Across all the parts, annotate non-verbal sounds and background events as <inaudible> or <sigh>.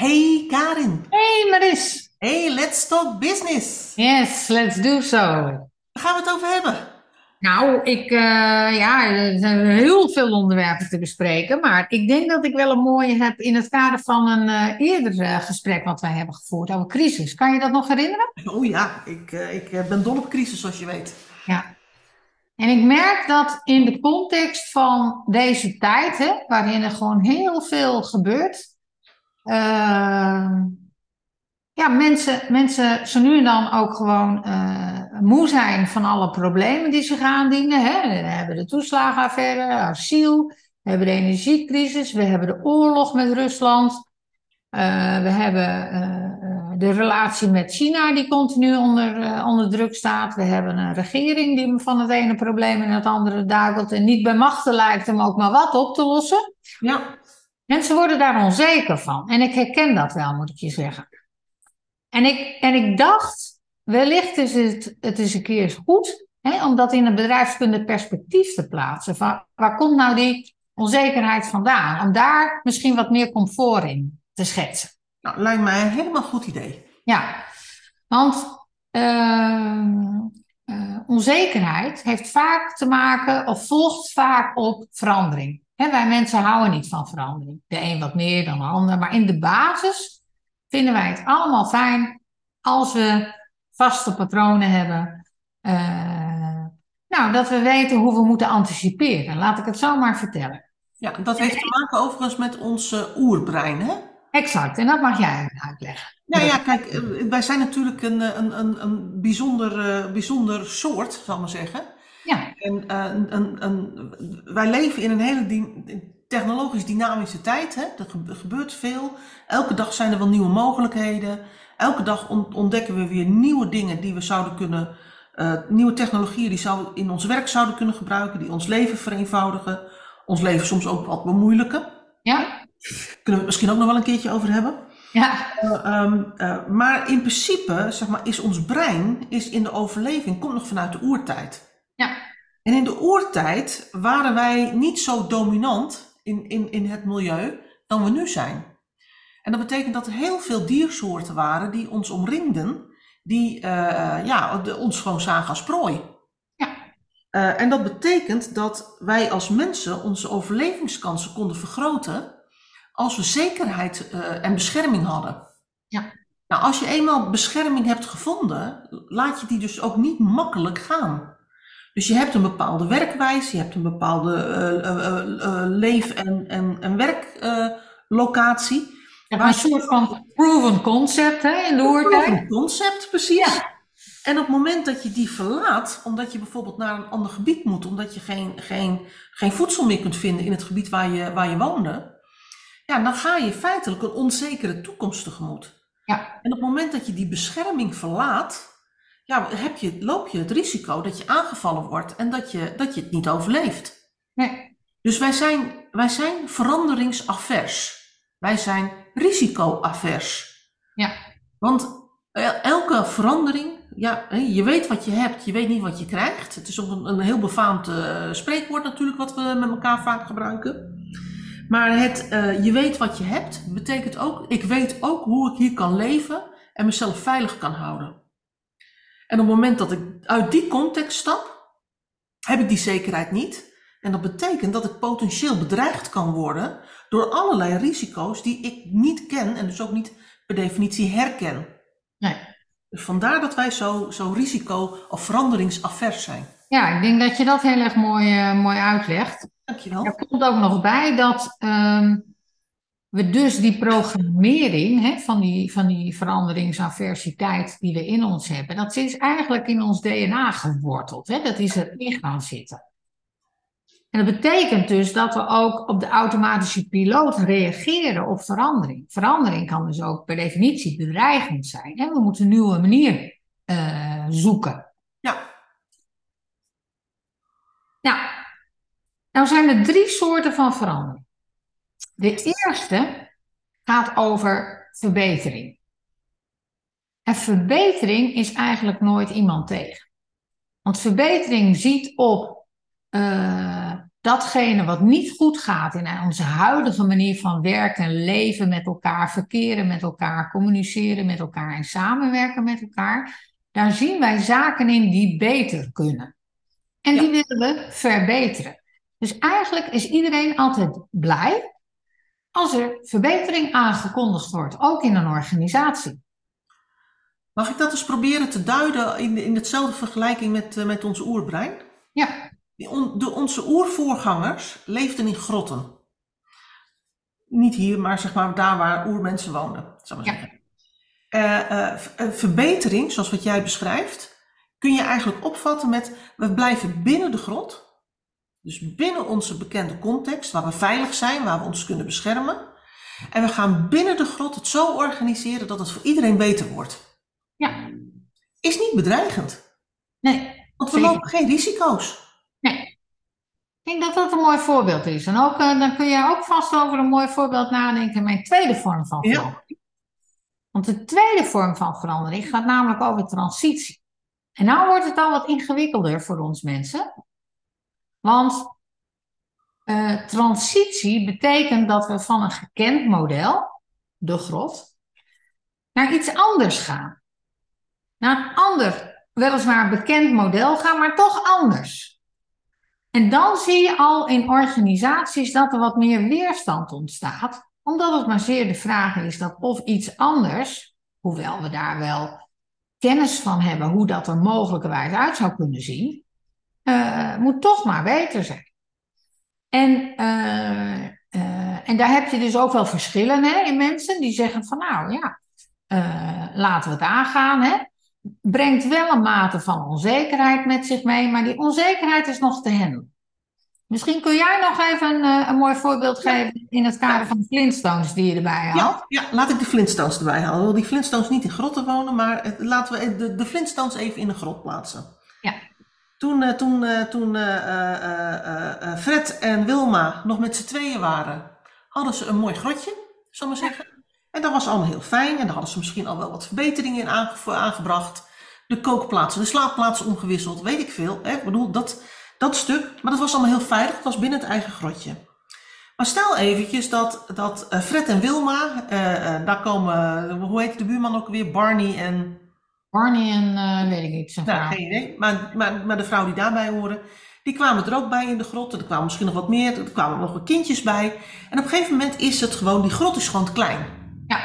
Hey Karin. Hey Maris. Hey, let's talk business. Yes, let's do so. Waar gaan we het over hebben? Nou, ik, eh, ja, er zijn heel veel onderwerpen te bespreken, maar ik denk dat ik wel een mooie heb in het kader van een eh, eerder eh, gesprek wat wij hebben gevoerd over crisis. Kan je dat nog herinneren? Oh ja, ik, ik ben dol op crisis, zoals je weet. Ja. En ik merk dat in de context van deze tijd, hè, waarin er gewoon heel veel gebeurt, eh, ja, mensen, mensen zo nu en dan ook gewoon eh, moe zijn van alle problemen die zich aandienen. Hè. We hebben de toeslagenaffaire, asiel, we hebben de energiecrisis, we hebben de oorlog met Rusland. Eh, we hebben eh, de relatie met China die continu onder, onder druk staat. We hebben een regering die van het ene probleem in het andere duikelt en niet bij machten lijkt om ook maar wat op te lossen. Ja, Mensen worden daar onzeker van. En ik herken dat wel, moet ik je zeggen. En ik, en ik dacht, wellicht is het, het is een keer goed hè, om dat in een bedrijfskundig perspectief te plaatsen. Van, waar komt nou die onzekerheid vandaan? Om daar misschien wat meer comfort in te schetsen. nou, lijkt mij een helemaal goed idee. Ja, want ehm, eh, onzekerheid heeft vaak te maken of volgt vaak op verandering. Wij mensen houden niet van verandering. De een wat meer dan de ander. Maar in de basis vinden wij het allemaal fijn als we vaste patronen hebben. Eh, nou, dat we weten hoe we moeten anticiperen. Laat ik het zo maar vertellen. Ja, dat heeft te maken overigens met ons oerbrein, hè? Exact, en dat mag jij uitleggen. Nou ja, kijk, eh, wij zijn natuurlijk een, eh, een, een, een bijzonder, bijzonder soort, zal ik maar zeggen. Ja, En eh, een, een, wij leven in een hele technologisch dynamische tijd. Hè? Er gebe- gebeurt veel. Elke dag zijn er wel nieuwe mogelijkheden. Elke dag on- ontdekken we weer nieuwe dingen die we zouden kunnen, eh, nieuwe technologieën die zouden in ons werk zouden kunnen gebruiken, die ons leven vereenvoudigen, ons leven soms ook wat bemoeilijken. ja, Kunnen we het misschien ook nog wel een keertje over hebben. ja, Eh, ehm, eh, maar in principe, zeg maar, is ons brein is in de overleving, komt nog vanuit de oertijd. Ja, En in de oertijd waren wij niet zo dominant in, in, in het milieu dan we nu zijn. En dat betekent dat er heel veel diersoorten waren die ons omringden, die eh, ja, de- ons gewoon zagen als prooi. Ja. Eh, en dat betekent dat wij als mensen onze overlevingskansen konden vergroten als we zekerheid eh, en bescherming hadden. Ja. Nou, als je eenmaal bescherming hebt gevonden, laat je die dus ook niet makkelijk gaan. Dus je hebt een bepaalde werkwijze, je hebt een bepaalde eh, eh, eh, leef- en, en, en werklocatie. Ja, een soort van proven concept hè, in de oertijd. Een concept, precies. Ja. En op het moment dat je die verlaat, omdat je bijvoorbeeld naar een ander gebied moet, omdat je geen, geen, geen voedsel meer kunt vinden in het gebied waar je, waar je woonde, ja, dan ga je feitelijk een onzekere toekomst tegemoet. Ja. En op het moment dat je die bescherming verlaat, ja, heb je, loop je het risico dat je aangevallen wordt en dat je, dat je het niet overleeft. Nee. Dus wij zijn, wij zijn veranderingsavers. Wij zijn risicoavers. Ja. Want el- elke verandering, ja, je weet wat je hebt, je weet niet wat je krijgt. Het is ook een, een heel befaamd eh, spreekwoord natuurlijk, wat we met elkaar vaak gebruiken. Maar het, eh, je weet wat je hebt, betekent ook, ik weet ook hoe ik hier kan leven en mezelf veilig kan houden. En op het moment dat ik uit die context stap, heb ik die zekerheid niet. En dat betekent dat ik potentieel bedreigd kan worden door allerlei risico's die ik niet ken en dus ook niet per definitie herken. Nee. Dus vandaar dat wij zo, zo risico- of veranderingsavers zijn. Ja, ik denk dat je dat heel erg mooi, eh, mooi uitlegt. Dankjewel. Er komt ook nog bij dat ehm, we dus die programmering hè, van, die, van die veranderingsaversiteit die we in ons hebben, dat is eigenlijk in ons DNA geworteld. Hè? Dat is erin gaan zitten. En dat betekent dus dat we ook op de automatische piloot reageren op verandering. Verandering kan dus ook per definitie bedreigend zijn. Hè? We moeten een nieuwe manier eh, zoeken. Ja, Nou, nou zijn er drie soorten van verandering. De eerste gaat over verbetering. En verbetering is eigenlijk nooit iemand tegen. Want verbetering ziet op eh, datgene wat niet goed gaat in onze huidige manier van werken, leven met elkaar, verkeren met elkaar, communiceren met elkaar en samenwerken met elkaar, daar zien wij zaken in die beter kunnen. En die willen we verbeteren. Dus eigenlijk is iedereen altijd blij als er verbetering aangekondigd wordt, ook in een organisatie. Mag ik dat eens proberen te duiden in, in hetzelfde vergelijking met, uh, met ons oerbrein? Ja. De, onze oervoorgangers leefden in grotten. Niet hier, maar zeg maar daar waar oermensen woonden, zal maar zeggen. Uh, uh, verbetering, zoals wat jij beschrijft, kun je eigenlijk opvatten met we blijven binnen de grot. Dus binnen onze bekende context, waar we veilig zijn, waar we ons kunnen beschermen. En we gaan binnen de grot het zo organiseren dat het voor iedereen beter wordt. Ja. Is niet bedreigend. Nee. Want we lopen geen risico's. Nee. Ik denk dat dat een mooi voorbeeld is. En ook, uh, dan kun je ook vast over een mooi voorbeeld nadenken. Mijn tweede vorm van verandering. Ja. Want de tweede vorm van verandering gaat namelijk over transitie. En nou wordt het al wat ingewikkelder voor ons mensen. Want uh, transitie betekent dat we van een gekend model, de grot, naar iets anders gaan. Naar een ander, weliswaar bekend model gaan, maar toch anders. En dan zie je al in organisaties dat er wat meer weerstand ontstaat, omdat het maar zeer de vraag is dat of iets anders, hoewel we daar wel kennis van hebben hoe dat er mogelijkerwijs uit zou kunnen zien, uh, moet toch maar beter zijn. En, uh, uh, en daar heb je dus ook wel verschillen hè, in mensen die zeggen van nou ja, laten we het aangaan. Hè. Brengt wel een mate van onzekerheid met zich mee, maar die onzekerheid is nog te handelen. Misschien kun jij nog even een, een mooi voorbeeld geven in het kader van de Flintstones die je erbij haalt. Ja, ja laat ik de Flintstones erbij halen. wil die Flintstones niet in grotten wonen, maar laten we de, de Flintstones even in een grot plaatsen. Toen, uh, toen, uh, toen uh, Fred en Wilma nog met z'n tweeën waren, hadden ze een mooi grotje, zal maar zeggen. En dat was allemaal heel fijn. En daar hadden ze misschien al wel wat verbeteringen in aange aangebracht. De kookplaatsen, de slaapplaatsen omgewisseld, weet ik veel. Hè? Ik bedoel, dat, dat stuk. Maar dat was allemaal heel veilig. Het was binnen het eigen grotje. Maar stel eventjes dat, dat Fred en Wilma, daar komen, hoe heet de buurman ook weer? Barney en... Barney en uh, weet ik niet. Nou, geen idee. Maar, maar, maar de vrouw die daarbij horen, die kwamen er ook bij in de grot. Er kwamen misschien nog wat meer, er kwamen nog wat kindjes bij. En op een gegeven moment is het gewoon, die grot is gewoon te klein. Ja.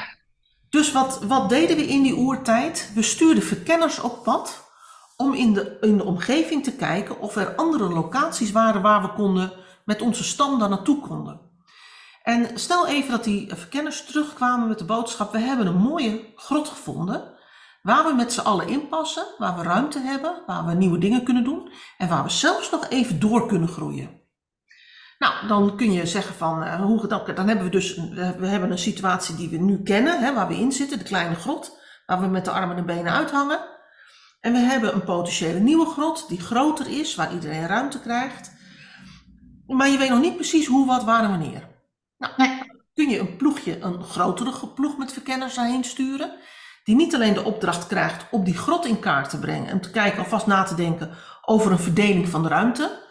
Dus wat, wat deden we in die oertijd? We stuurden verkenners op pad om in de, in de omgeving te kijken of er andere locaties waren waar we konden met onze stam daar naartoe konden. En stel even dat die verkenners terugkwamen met de boodschap: we hebben een mooie grot gevonden. Waar we met z'n allen inpassen, waar we ruimte hebben, waar we nieuwe dingen kunnen doen en waar we zelfs nog even door kunnen groeien. Nou, dan kun je zeggen van, uh, hoe, dan, dan hebben we dus we hebben een situatie die we nu kennen, hè, waar we in zitten, de kleine grot, waar we met de armen en benen uithangen. En we hebben een potentiële nieuwe grot die groter is, waar iedereen ruimte krijgt. Maar je weet nog niet precies hoe, wat, waar en wanneer. Nou, kun je een ploegje, een grotere ploeg met verkenners daarheen sturen die niet alleen de opdracht krijgt om die grot in kaart te brengen en te kijken, alvast na te denken over een verdeling van de ruimte.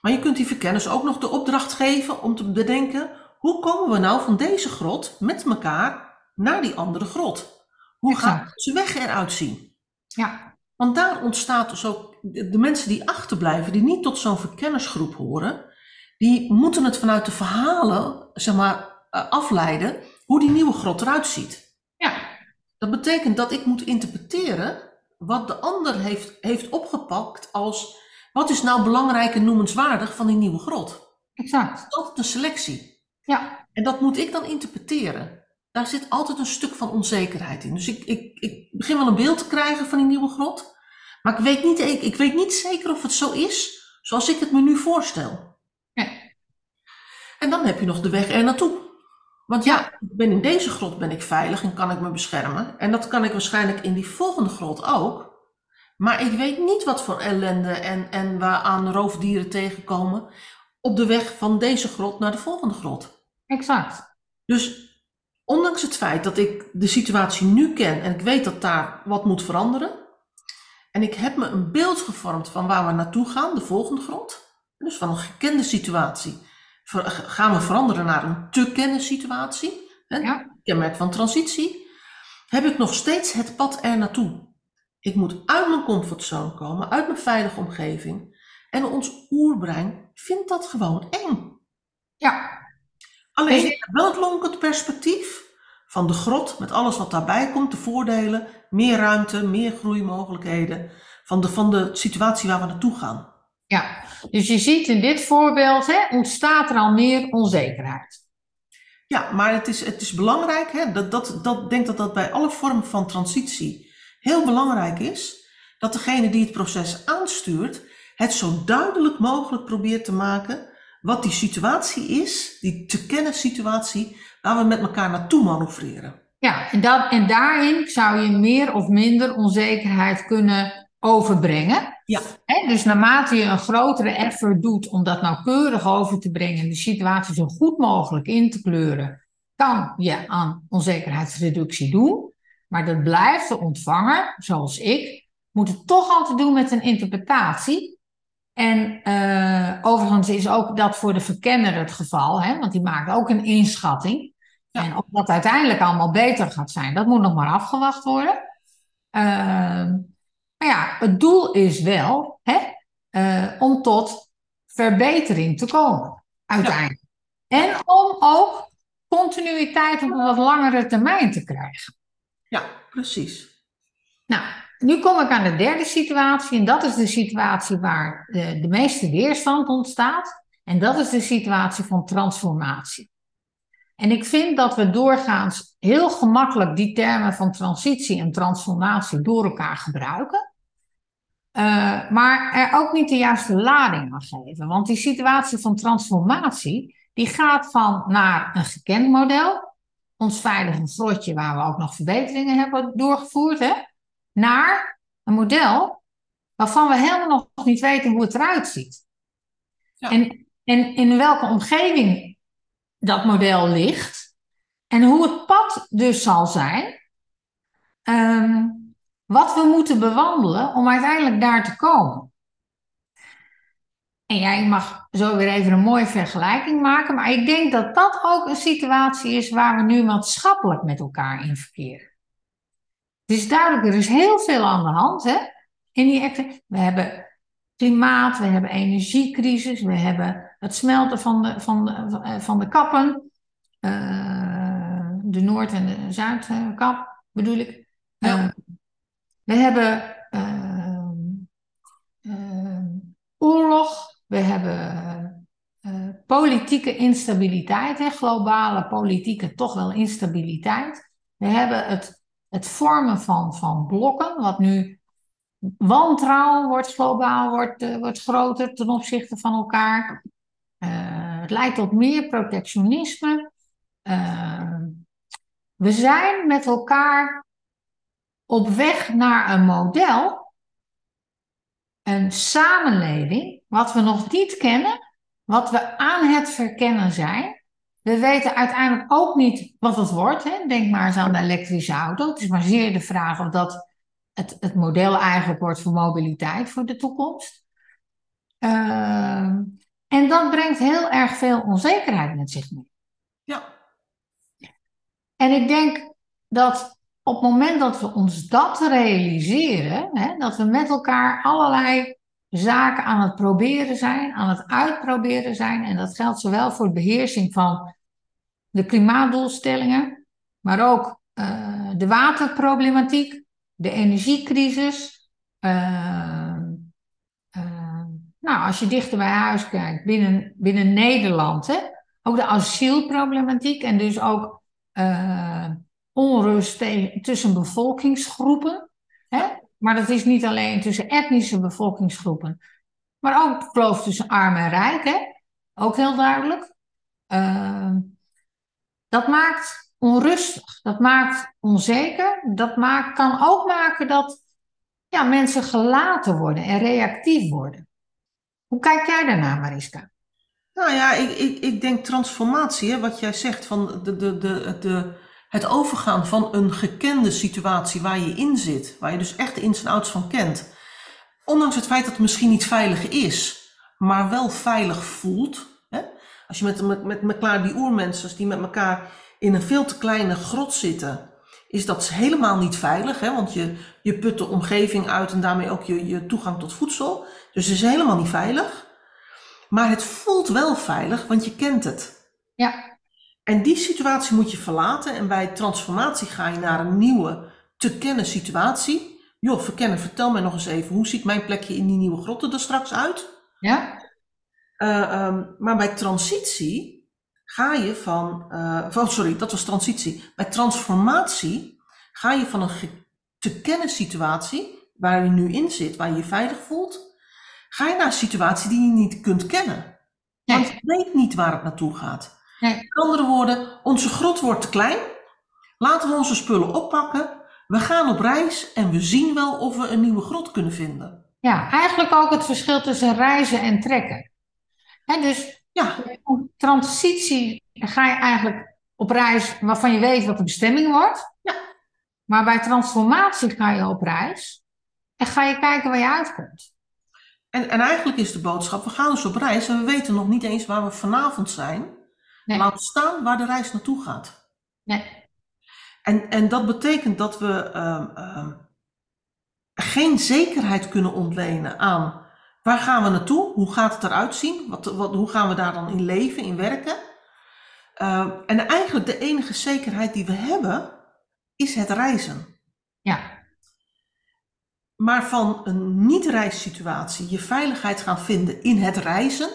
Maar je kunt die verkenners ook nog de opdracht geven om te bedenken, hoe komen we nou van deze grot met elkaar naar die andere grot? Hoe gaat ze weg eruit zien? Ja. Want daar ontstaat dus ook, de mensen die achterblijven, die niet tot zo'n verkennersgroep horen, die moeten het vanuit de verhalen, zeg maar, afleiden hoe die nieuwe grot eruit ziet. Dat betekent dat ik moet interpreteren wat de ander heeft, heeft opgepakt als wat is nou belangrijk en noemenswaardig van die nieuwe grot. Exact. Dat is altijd een selectie. Ja. En dat moet ik dan interpreteren. Daar zit altijd een stuk van onzekerheid in. Dus ik, ik, ik begin wel een beeld te krijgen van die nieuwe grot. Maar ik weet niet, ik, ik weet niet zeker of het zo is zoals ik het me nu voorstel. Nee. En dan heb je nog de weg er naartoe. Want ja, ik ben in deze grot ben ik veilig en kan ik me beschermen. En dat kan ik waarschijnlijk in die volgende grot ook. Maar ik weet niet wat voor ellende en, en waaraan roofdieren tegenkomen op de weg van deze grot naar de volgende grot. Exact. Dus ondanks het feit dat ik de situatie nu ken en ik weet dat daar wat moet veranderen. En ik heb me een beeld gevormd van waar we naartoe gaan, de volgende grot. Dus van een gekende situatie gaan we veranderen naar een te kennen situatie. Hè? Ja. Kenmerk van transitie. Heb ik nog steeds het pad er naartoe. Ik moet uit mijn comfortzone komen, uit mijn veilige omgeving. En ons oerbrein vindt dat gewoon eng. Ja. Alleen, ik wel het lonkend perspectief van de grot met alles wat daarbij komt, de voordelen, meer ruimte, meer groeimogelijkheden van de, van de situatie waar we naartoe gaan. Ja, dus je ziet in dit voorbeeld, hè, ontstaat er al meer onzekerheid. Ja, maar het is, het is belangrijk, hè, dat, dat, dat denk dat dat bij alle vormen van transitie heel belangrijk is, dat degene die het proces aanstuurt, het zo duidelijk mogelijk probeert te maken wat die situatie is, die te kennen situatie, waar we met elkaar naartoe manoeuvreren. Ja, en, dat, en daarin zou je meer of minder onzekerheid kunnen overbrengen. Ja. dus naarmate je een grotere effort doet om dat nauwkeurig over te brengen, de situatie zo goed mogelijk in te kleuren, kan je aan onzekerheidsreductie doen. Maar dat blijft de ontvanger, zoals ik, moet het toch altijd doen met een interpretatie. En uh, overigens is ook dat voor de verkenner het geval, hè, want die maakt ook een inschatting. En of dat uiteindelijk allemaal beter gaat zijn, dat moet nog maar afgewacht worden. Uh, maar ja, het doel is wel hè, uh, om tot verbetering te komen, uiteindelijk. En om ook continuïteit op een wat langere termijn te krijgen. Ja, precies. Nou, nu kom ik aan de derde situatie. En dat is de situatie waar de, de meeste weerstand ontstaat. En dat is de situatie van transformatie. En ik vind dat we doorgaans heel gemakkelijk die termen van transitie en transformatie door elkaar gebruiken. Uh, maar er ook niet de juiste lading aan geven. Want die situatie van transformatie, die gaat van naar een gekend model, ons veilige grotje waar we ook nog verbeteringen hebben doorgevoerd, hè, naar een model waarvan we helemaal nog niet weten hoe het eruit ziet. Ja. En, en in welke omgeving dat model ligt en hoe het pad dus zal zijn. Um, wat we moeten bewandelen om uiteindelijk daar te komen. En jij mag zo weer even een mooie vergelijking maken, maar ik denk dat dat ook een situatie is waar we nu maatschappelijk met elkaar in verkeren. Het is duidelijk, er is heel veel aan de hand hè? in die We hebben klimaat, we hebben energiecrisis, we hebben het smelten van de, van de, van de kappen, uh, de Noord- en de Zuidkap bedoel ik. Ja. Uh, we hebben uh, oorlog, we hebben uh, politieke instabiliteit, hè, globale politieke toch wel instabiliteit. We hebben het, het vormen van, van blokken, wat nu wantrouwen wordt globaal, wordt, uh, wordt groter ten opzichte van elkaar. het leidt tot meer protectionisme. we zijn met elkaar op weg naar een model, een samenleving, wat we nog niet kennen, wat we aan het verkennen zijn. We weten uiteindelijk ook niet wat het wordt. Hè? Denk maar eens aan de elektrische auto. Het is maar zeer de vraag of dat het, het model eigenlijk wordt voor mobiliteit voor de toekomst. Uh, en dat brengt heel erg veel onzekerheid met zich mee. Ja. En ik denk dat op het moment dat we ons dat realiseren, hè, dat we met elkaar allerlei zaken aan het proberen zijn, aan het uitproberen zijn, en dat geldt zowel voor de beheersing van de klimaatdoelstellingen, maar ook uh, de waterproblematiek, de energiecrisis. Uh, uh, nou, als je dichter bij huis kijkt, binnen, binnen Nederland, hè, ook de asielproblematiek en dus ook onrust tussen bevolkingsgroepen. Hè? Maar dat is niet alleen tussen etnische bevolkingsgroepen, maar ook kloof tussen arm en rijk. Hè? Ook heel duidelijk. Uh, dat maakt onrustig, dat maakt onzeker, dat maakt, kan ook maken dat ja, mensen gelaten worden en reactief worden. Hoe kijk jij daarnaar, Mariska? Nou ja, ik, ik, ik denk transformatie, hè, wat jij zegt van de, de, de, de, het overgaan van een gekende situatie waar je in zit, waar je dus echt de ins en outs van kent, ondanks het feit dat het misschien niet veilig is, maar wel veilig voelt. Hè? Als je met, met, met elkaar, die oermensen, die met elkaar in een veel te kleine grot zitten, is dat helemaal niet veilig. Hè? Want je, je put de omgeving uit en daarmee ook je, je toegang tot voedsel. Dus het is helemaal niet veilig. Maar het voelt wel veilig, want je kent het. Ja. En die situatie moet je verlaten. En bij transformatie ga je naar een nieuwe, te kennen situatie. Joh, verkennen, vertel mij nog eens even, hoe ziet mijn plekje in die nieuwe grotten er straks uit? Ja. Uh, um, maar bij transitie ga je van, uh, van, sorry, dat was transitie. Bij transformatie ga je van een te kennen situatie, waar je nu in zit, waar je je veilig voelt, ga je naar een situatie die je niet kunt kennen. Want je weet niet waar het naartoe gaat. Nee. Met andere woorden, onze grot wordt te klein. Laten we onze spullen oppakken. We gaan op reis en we zien wel of we een nieuwe grot kunnen vinden. Ja, eigenlijk ook het verschil tussen reizen en trekken. He, dus ja. transitie ga je eigenlijk op reis waarvan je weet wat de bestemming wordt. Ja. Maar bij transformatie ga je op reis en ga je kijken waar je uitkomt. En, en eigenlijk is de boodschap, we gaan dus op reis en we weten nog niet eens waar we vanavond zijn. Nee. Laat staan waar de reis naartoe gaat. Nee. En, en dat betekent dat we um, um, geen zekerheid kunnen ontlenen aan waar gaan we naartoe, hoe gaat het eruit zien, wat, wat, hoe gaan we daar dan in leven, in werken. Uh, en eigenlijk de enige zekerheid die we hebben is het reizen. Ja. Maar van een niet-reissituatie je veiligheid gaan vinden in het reizen.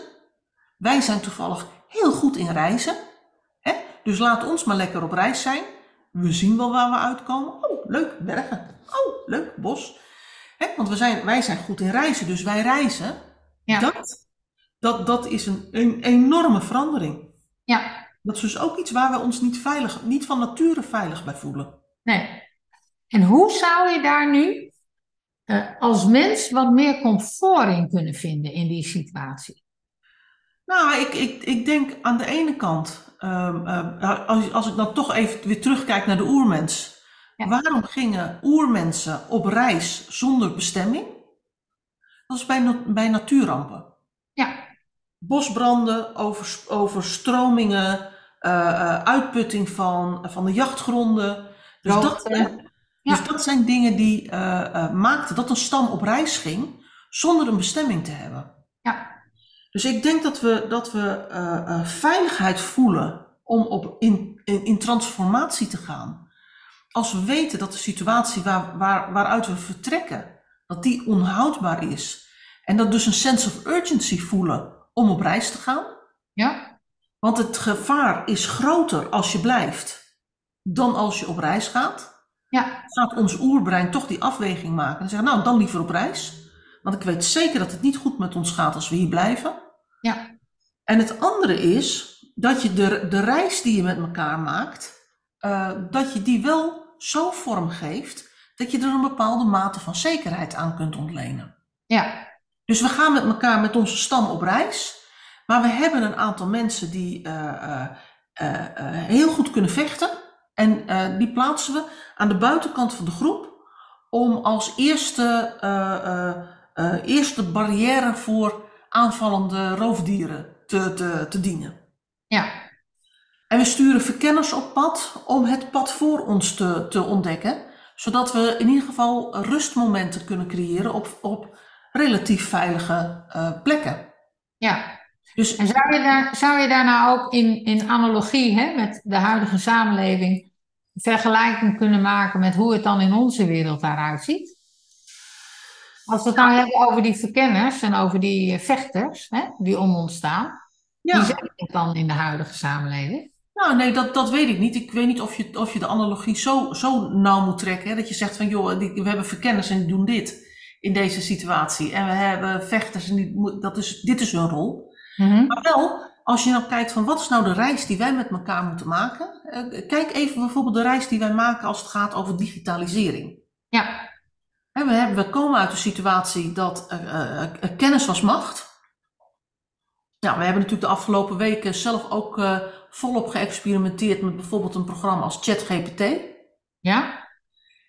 Wij zijn toevallig heel goed in reizen. Hè? Dus laat ons maar lekker op reis zijn. We zien wel waar we uitkomen. Oh, leuk, bergen. Oh, leuk, bos. Hè? Want we zijn, wij zijn goed in reizen, dus wij reizen. Ja. Dat, dat, dat is een, een enorme verandering. Ja. Dat is dus ook iets waar we ons niet, veilig, niet van nature veilig bij voelen. Nee. En hoe zou je daar nu uh, als mens wat meer comfort in kunnen vinden in die situatie? Nou, ik, ik, ik denk aan de ene kant, um, uh, als, als ik dan toch even weer terugkijk naar de oermens. Ja. Waarom gingen oermensen op reis zonder bestemming? Dat is bij, bij natuurrampen. Ja. Bosbranden, over, overstromingen, uh, uh, uitputting van, van de jachtgronden. Dus, dat, Ja. dus dat zijn dingen die maakten dat een stam op reis ging zonder een bestemming te hebben. Ja. Dus ik denk dat we, dat we uh, uh, veiligheid voelen om op, in, in, in transformatie te gaan. Als we weten dat de situatie waar, waar, waaruit we vertrekken, dat die onhoudbaar is. En dat dus een sense of urgency voelen om op reis te gaan. Ja. Want het gevaar is groter als je blijft dan als je op reis gaat. Ja. Gaat ons oerbrein toch die afweging maken en zeggen, nou dan liever op reis. Want ik weet zeker dat het niet goed met ons gaat als we hier blijven. Ja. En het andere is dat je de, de reis die je met elkaar maakt, uh, dat je die wel zo vormgeeft dat je er een bepaalde mate van zekerheid aan kunt ontlenen. Ja. Dus we gaan met elkaar met onze stam op reis, maar we hebben een aantal mensen die uh, uh, heel goed kunnen vechten. En die plaatsen we aan de buitenkant van de groep om als eerste, eerste barrière voor aanvallende roofdieren te, te, te dienen. Ja. En we sturen verkenners op pad om het pad voor ons te, te ontdekken, zodat we in ieder geval rustmomenten kunnen creëren op, op relatief veilige uh, plekken. Ja. Dus, En zou je daar, zou je daar nou ook in, in analogie hè, met de huidige samenleving vergelijking kunnen maken met hoe het dan in onze wereld daaruit ziet? Als we het nou hebben over die verkenners en over die vechters hè, die om ons staan, ja. wie zijn het dan in de huidige samenleving? Nou, nee, dat, dat weet ik niet. Ik weet niet of je, of je de analogie zo, zo nauw moet trekken. Hè? Dat je zegt van, joh, die, we hebben verkenners en die doen dit in deze situatie. En we hebben vechters en die, dat is, dit is hun rol. Mm -hmm. Maar wel, als je nou kijkt van, wat is nou de reis die wij met elkaar moeten maken? Uh, kijk even bijvoorbeeld de reis die wij maken als het gaat over digitalisering. Ja. We, hebben, we komen uit de situatie dat uh, uh, kennis was macht. Ja, we hebben natuurlijk de afgelopen weken zelf ook uh, volop geëxperimenteerd met bijvoorbeeld een programma als ChatGPT. Ja.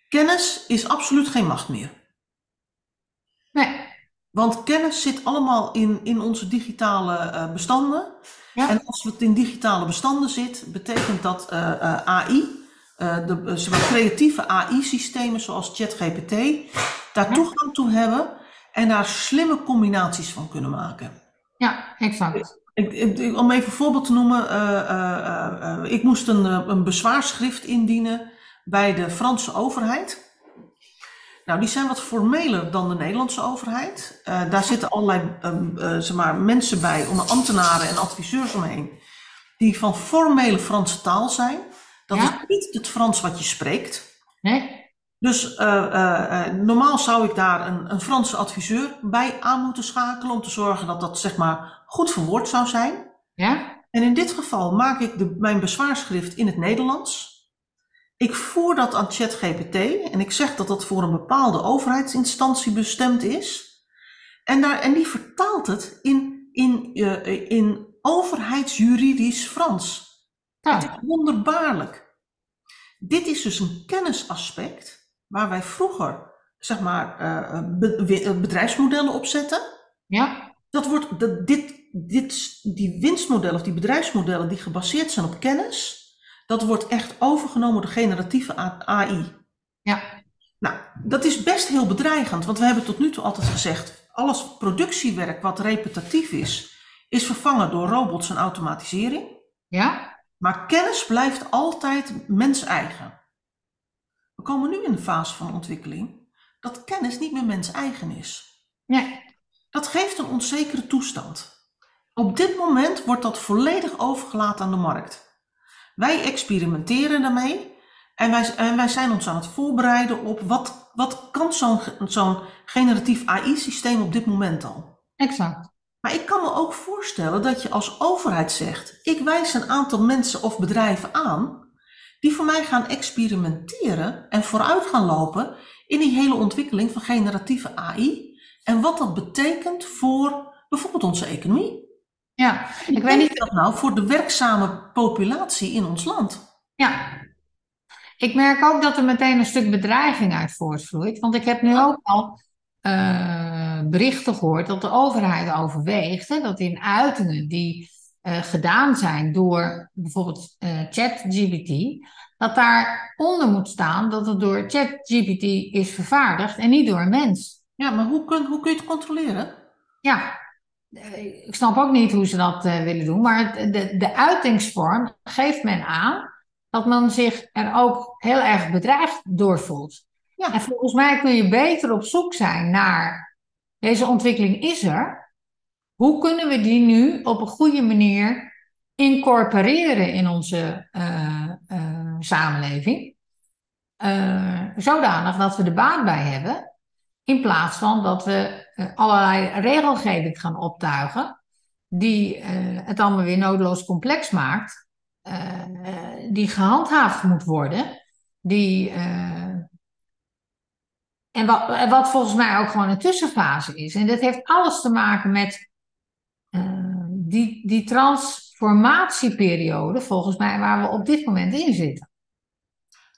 Kennis is absoluut geen macht meer. Nee. Want kennis zit allemaal in, in onze digitale eh, bestanden. Ja. En als het in digitale bestanden zit, betekent dat eh, eh, AI, eh, de eh, maar, creatieve AI-systemen zoals ChatGPT, daar toegang toe hebben en daar slimme combinaties van kunnen maken. Ja, exact. Ik, ik- om even een voorbeeld te noemen, eh, ik moest een, een bezwaarschrift indienen bij de Franse overheid. Nou, die zijn wat formeler dan de Nederlandse overheid. Daar zitten allerlei ehm, eh, zeg maar, mensen bij, onder ambtenaren en adviseurs omheen, die van formele Franse taal zijn. Dat Ja. is niet het Frans wat je spreekt. Nee? Dus eh, eh, eh, normaal zou ik daar een, een Franse adviseur bij aan moeten schakelen om te zorgen dat dat zeg maar goed verwoord zou zijn. Ja? En in dit geval maak ik de, mijn bezwaarschrift in het Nederlands. Ik voer dat aan ChatGPT en ik zeg dat dat voor een bepaalde overheidsinstantie bestemd is. En, daar, en die vertaalt het in, in, in overheidsjuridisch Frans. Het is wonderbaarlijk. Dit is dus een kennisaspect waar wij vroeger zeg maar, eh, be- we- bedrijfsmodellen op zetten. ja? Dat wordt, dat, dit, dit, die winstmodellen of die bedrijfsmodellen die gebaseerd zijn op kennis, dat wordt echt overgenomen door generatieve AI. Ja. Nou, dat is best heel bedreigend, want we hebben tot nu toe altijd gezegd, alles productiewerk wat repetitief is, is vervangen door robots en automatisering. Ja? Maar kennis blijft altijd mens-eigen. We komen nu in de fase van ontwikkeling dat kennis niet meer mens-eigen is. Nee. Dat geeft een onzekere toestand. Op dit moment wordt dat volledig overgelaten aan de markt. Wij experimenteren daarmee en wij, en wij zijn ons aan het voorbereiden op wat, wat kan zo'n zo'n generatief AI-systeem op dit moment al. Exact. Maar ik kan me ook voorstellen dat je als overheid zegt: ik wijs een aantal mensen of bedrijven aan die voor mij gaan experimenteren en vooruit gaan lopen in die hele ontwikkeling van generatieve AI en wat dat betekent voor bijvoorbeeld onze economie. Ja. Ik weet niet dat nou voor de werkzame populatie in ons land? Ja. Ik merk ook dat er meteen een stuk bedreiging uit voortvloeit. Want ik heb nu ook al eh, berichten gehoord dat de overheid overweegt hè, dat in uitingen die eh, gedaan zijn door bijvoorbeeld eh, ChatGPT, dat daaronder moet staan dat het door ChatGPT is vervaardigd en niet door een mens. Ja, maar hoe kun, hoe kun je het controleren? Ja, eh, ik snap ook niet hoe ze dat eh, willen doen, maar de, de uitingsvorm geeft men aan dat men zich er ook heel erg bedreigd door voelt. Ja. En volgens mij kun je beter op zoek zijn naar deze ontwikkeling is er. Hoe kunnen we die nu op een goede manier incorporeren in onze eh, eh, samenleving? Eh, zodanig dat we er baat bij hebben. In plaats van dat we allerlei regelgeving gaan optuigen, die het allemaal weer nodeloos complex maakt, die gehandhaafd moet worden, die, en wat, en wat volgens mij ook gewoon een tussenfase is. En dat heeft alles te maken met eh, die, die transformatieperiode, volgens mij, waar we op dit moment in zitten.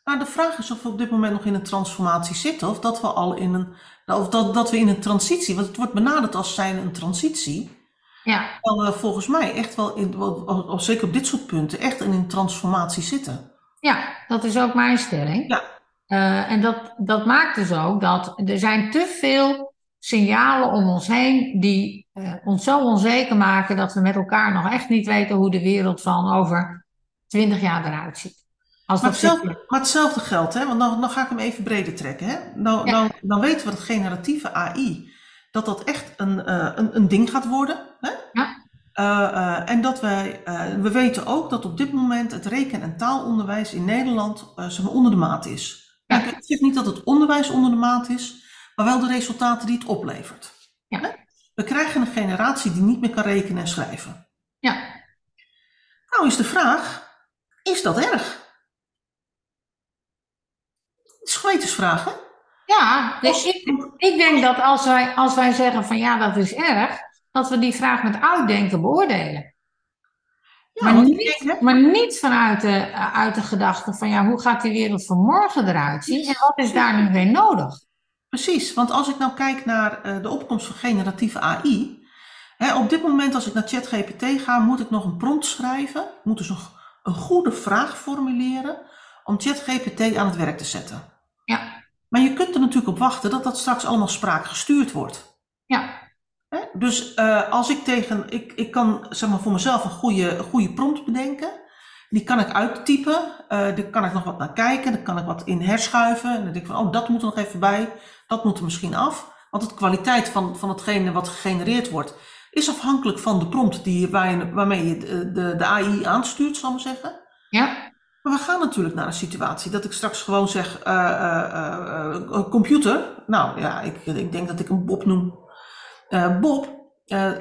Nou, de vraag is of we op dit moment nog in een transformatie zitten of dat we al in een, of dat, dat we in een transitie, want het wordt benaderd als zijn een transitie. Ja, we volgens mij echt wel, in, zeker op dit soort punten, echt in een transformatie zitten. Ja, dat is ook mijn stelling. Ja. Eh, en dat, dat maakt dus ook dat er zijn te veel signalen om ons heen die eh, ons zo onzeker maken dat we met elkaar nog echt niet weten hoe de wereld van over twintig jaar eruit ziet. Als Maar hetzelfde, maar hetzelfde geldt, hè? want dan, dan ga ik hem even breder trekken. Hè? Ja. nou, dan weten we dat generatieve AI, dat dat echt een, eh, een, een ding gaat worden. Hè? Ja. En dat wij, we weten ook dat op dit moment het reken- en taalonderwijs in Nederland onder de maat is. Ik zeg niet dat het onderwijs onder de maat is, maar wel de resultaten die het oplevert. Ja. We krijgen een generatie die niet meer kan rekenen en schrijven. Ja. Nou is de vraag, is dat erg? Het is gewetensvraag, hè? Ja, dus ik, ik denk dat als wij, als wij zeggen van ja, dat is erg, dat we die vraag met uitdenken beoordelen. Ja, maar, niet, maar niet vanuit de, uit de gedachte van ja, hoe gaat die wereld van morgen eruit zien en wat is daar nu weer nodig? Precies, want als ik nou kijk naar uh, de opkomst van generatieve AI, hè, op dit moment als ik naar ChatGPT ga, moet ik nog een prompt schrijven, moet dus een, een goede vraag formuleren om ChatGPT aan het werk te zetten. Ja. Maar je kunt er natuurlijk op wachten dat dat straks allemaal spraakgestuurd wordt. Ja. Hè? Dus uh, als ik tegen, ik, ik kan zeg maar voor mezelf een goede, goede prompt bedenken. Die kan ik uittypen, uh, daar kan ik nog wat naar kijken, daar kan ik wat in herschuiven. En dan denk ik van, oh, dat moet er nog even bij, dat moet er misschien af. Want de kwaliteit van, van hetgene wat gegenereerd wordt, is afhankelijk van de prompt die, waar je, waarmee je de, de, de AI aanstuurt, zal ik maar zeggen. Ja. Maar we gaan natuurlijk naar een situatie dat ik straks gewoon zeg, uh, uh, uh, computer, nou ja, ik, ik denk dat ik een Bob noem. Bob,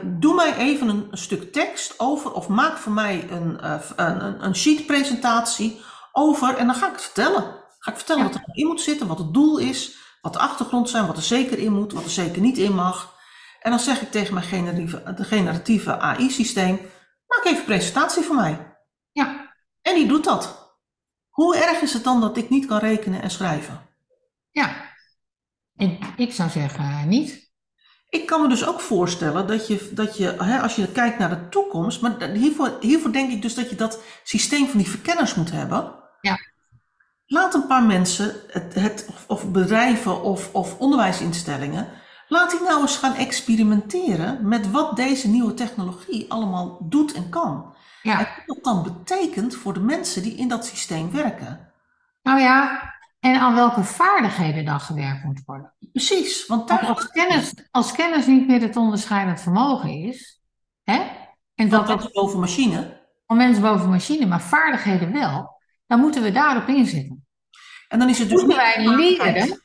doe mij even een, een, stuk tekst over, of maak voor mij een, een, een sheet presentatie over, en dan ga ik het vertellen. Ga ik vertellen ja. wat erin moet zitten, wat het doel is, wat de achtergrond zijn, wat er zeker in moet, wat er zeker niet in mag. En dan zeg ik tegen mijn generatieve, generatieve AI-systeem, maak even een presentatie voor mij. Ja. En die doet dat. Hoe erg is het dan dat ik niet kan rekenen en schrijven? Ja, ik, ik zou zeggen niet. Ik kan me dus ook voorstellen dat je, dat je hè, als je kijkt naar de toekomst, maar hiervoor, hiervoor denk ik dus dat je dat systeem van die verkenners moet hebben. Ja. Laat een paar mensen, het, het, of bedrijven of, of onderwijsinstellingen, laat die nou eens gaan experimenteren met wat deze nieuwe technologie allemaal doet en kan. Ja. En wat dat dan betekent voor de mensen die in dat systeem werken. Nou ja, en aan welke vaardigheden dan gewerkt moet worden. Precies. Want, daar... als, kennis, als kennis niet meer het onderscheidend vermogen is, hè, en dat dat boven machine. Van mensen boven machine, maar vaardigheden wel, dan moeten we daarop inzetten. En dan is het dus moeten wij leren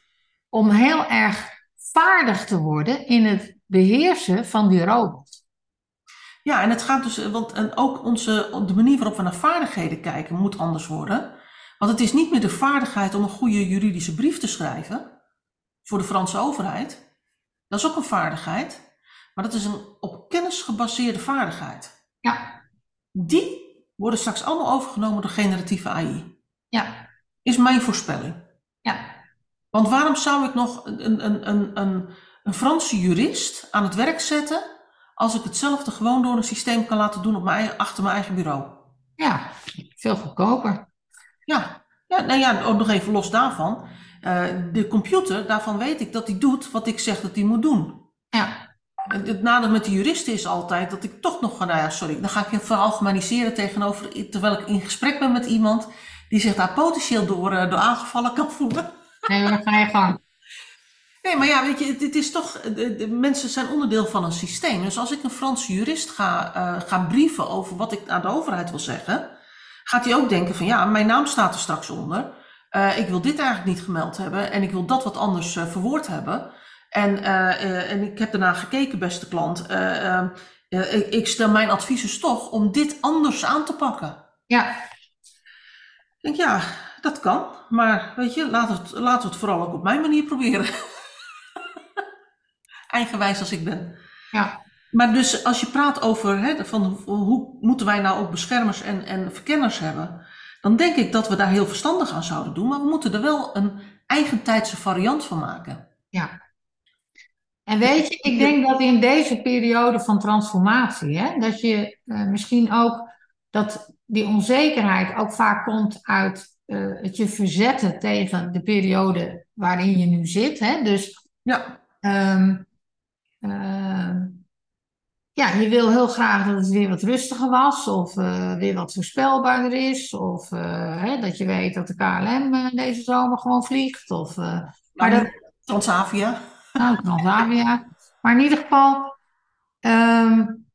om heel erg vaardig te worden in het beheersen van die robot. Ja, en het gaat dus, want en ook onze, de manier waarop we naar vaardigheden kijken moet anders worden. Want het is niet meer de vaardigheid om een goede juridische brief te schrijven voor de Franse overheid. Dat is ook een vaardigheid, maar dat is een op kennis gebaseerde vaardigheid. Ja. Die worden straks allemaal overgenomen door generatieve AI. Ja. Is mijn voorspelling. Ja. Want waarom zou ik nog een, een, een, een, een Franse jurist aan het werk zetten als ik hetzelfde gewoon door een systeem kan laten doen op mijn eigen, achter mijn eigen bureau? Ja, veel goedkoper. Ja, ja, nou ja, ook nog even los daarvan. Uh, de computer, daarvan weet ik dat hij doet wat ik zeg dat hij moet doen. Ja. Het nadeel met de juristen is altijd dat ik toch nog, nou ja, sorry, dan ga ik je veralgemeniseren tegenover, terwijl ik in gesprek ben met iemand die zich daar potentieel door, uh, door aangevallen kan voelen. Nee, dan ga je gang. <laughs> Nee, maar ja, weet je, het, is toch, de, de, mensen zijn onderdeel van een systeem. Dus als ik een Franse jurist ga, uh, ga brieven over wat ik aan de overheid wil zeggen, gaat hij ook denken van ja, mijn naam staat er straks onder. Uh, ik wil dit eigenlijk niet gemeld hebben en ik wil dat wat anders uh, verwoord hebben. En, uh, en ik heb daarna gekeken, beste klant. Ik, ik, stel mijn advies is toch om dit anders aan te pakken. Ja. Ik denk ja, dat kan. Maar weet je, laten we het, het vooral ook op mijn manier proberen. <laughs> Eigenwijs als ik ben. Ja. Maar dus als je praat over hè, van hoe moeten wij nou ook beschermers en, en verkenners hebben, dan denk ik dat we daar heel verstandig aan zouden doen. Maar we moeten er wel een eigentijdse variant van maken. Ja. En weet je, ik denk dat in deze periode van transformatie, hè, dat je uh, misschien ook dat die onzekerheid ook vaak komt uit uh, het je verzetten tegen de periode waarin je nu zit. Hè? Dus ja. Um, uh, ja, je wil heel graag dat het weer wat rustiger was, of uh, weer wat voorspelbaarder is, of uh, hè, dat je weet dat de KLM uh, deze zomer gewoon vliegt. Of, maar dat, Transavia. Nou, Transavia. Maar in ieder geval, um,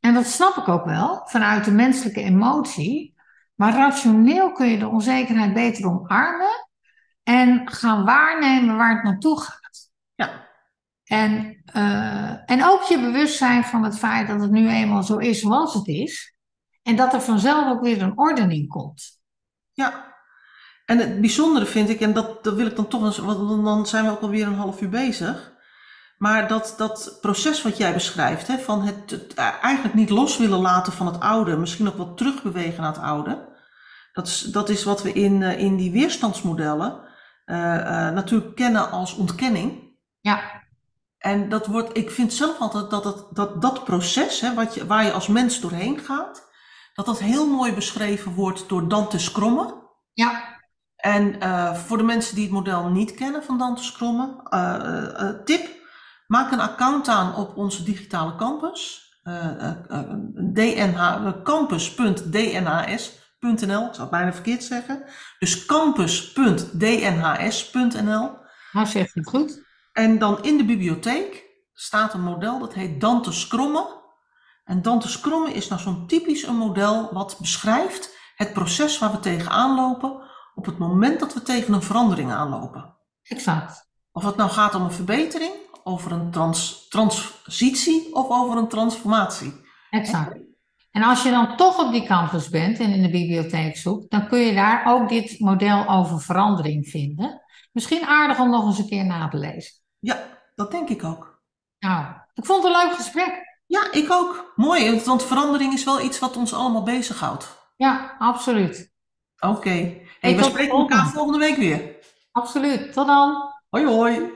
en dat snap ik ook wel, vanuit de menselijke emotie, maar rationeel kun je de onzekerheid beter omarmen en gaan waarnemen waar het naartoe gaat. Ja. En, uh, en ook je bewustzijn van het feit dat het nu eenmaal zo is zoals het is. En dat er vanzelf ook weer een ordening komt. Ja, en het bijzondere vind ik, en dat, dat wil ik dan toch eens, want dan zijn we ook alweer een half uur bezig. Maar dat, dat proces wat jij beschrijft, hè, van het, het eigenlijk niet los willen laten van het oude, misschien ook wat terugbewegen naar het oude. Dat is, dat is wat we in, in die weerstandsmodellen eh, eh, natuurlijk kennen als ontkenning. Ja, En dat wordt, ik vind zelf altijd dat het, dat, dat proces, hè, wat je, waar je als mens doorheen gaat, dat dat heel mooi beschreven wordt door Dante Scromme. ja, En eh, voor de mensen die het model niet kennen van Dante Scromme, eh, eh, eh, tip, maak een account aan op onze digitale campus. DNH, campus.dnhs.nl, ik zou het bijna verkeerd zeggen. Dus campus.dnhs.nl. nou zeg het goed. En dan in de bibliotheek staat een model dat heet Dante Scromme. En Dante Scromme is nou zo'n typisch een model wat beschrijft het proces waar we tegenaan lopen op het moment dat we tegen een verandering aanlopen. Exact. Of het nou gaat om een verbetering, over een trans transitie of over een transformatie. Exact. En als je dan toch op die campus bent en in de bibliotheek zoekt, dan kun je daar ook dit model over verandering vinden. Misschien aardig om nog eens een keer na te lezen. Ja, dat denk ik ook. Nou, ik vond het een leuk gesprek. Ja, ik ook. Mooi, want verandering is wel iets wat ons allemaal bezighoudt. Ja, absoluut. Oké. Hey, Hey, we spreken elkaar volgende week weer. Absoluut. Tot dan. Hoi hoi.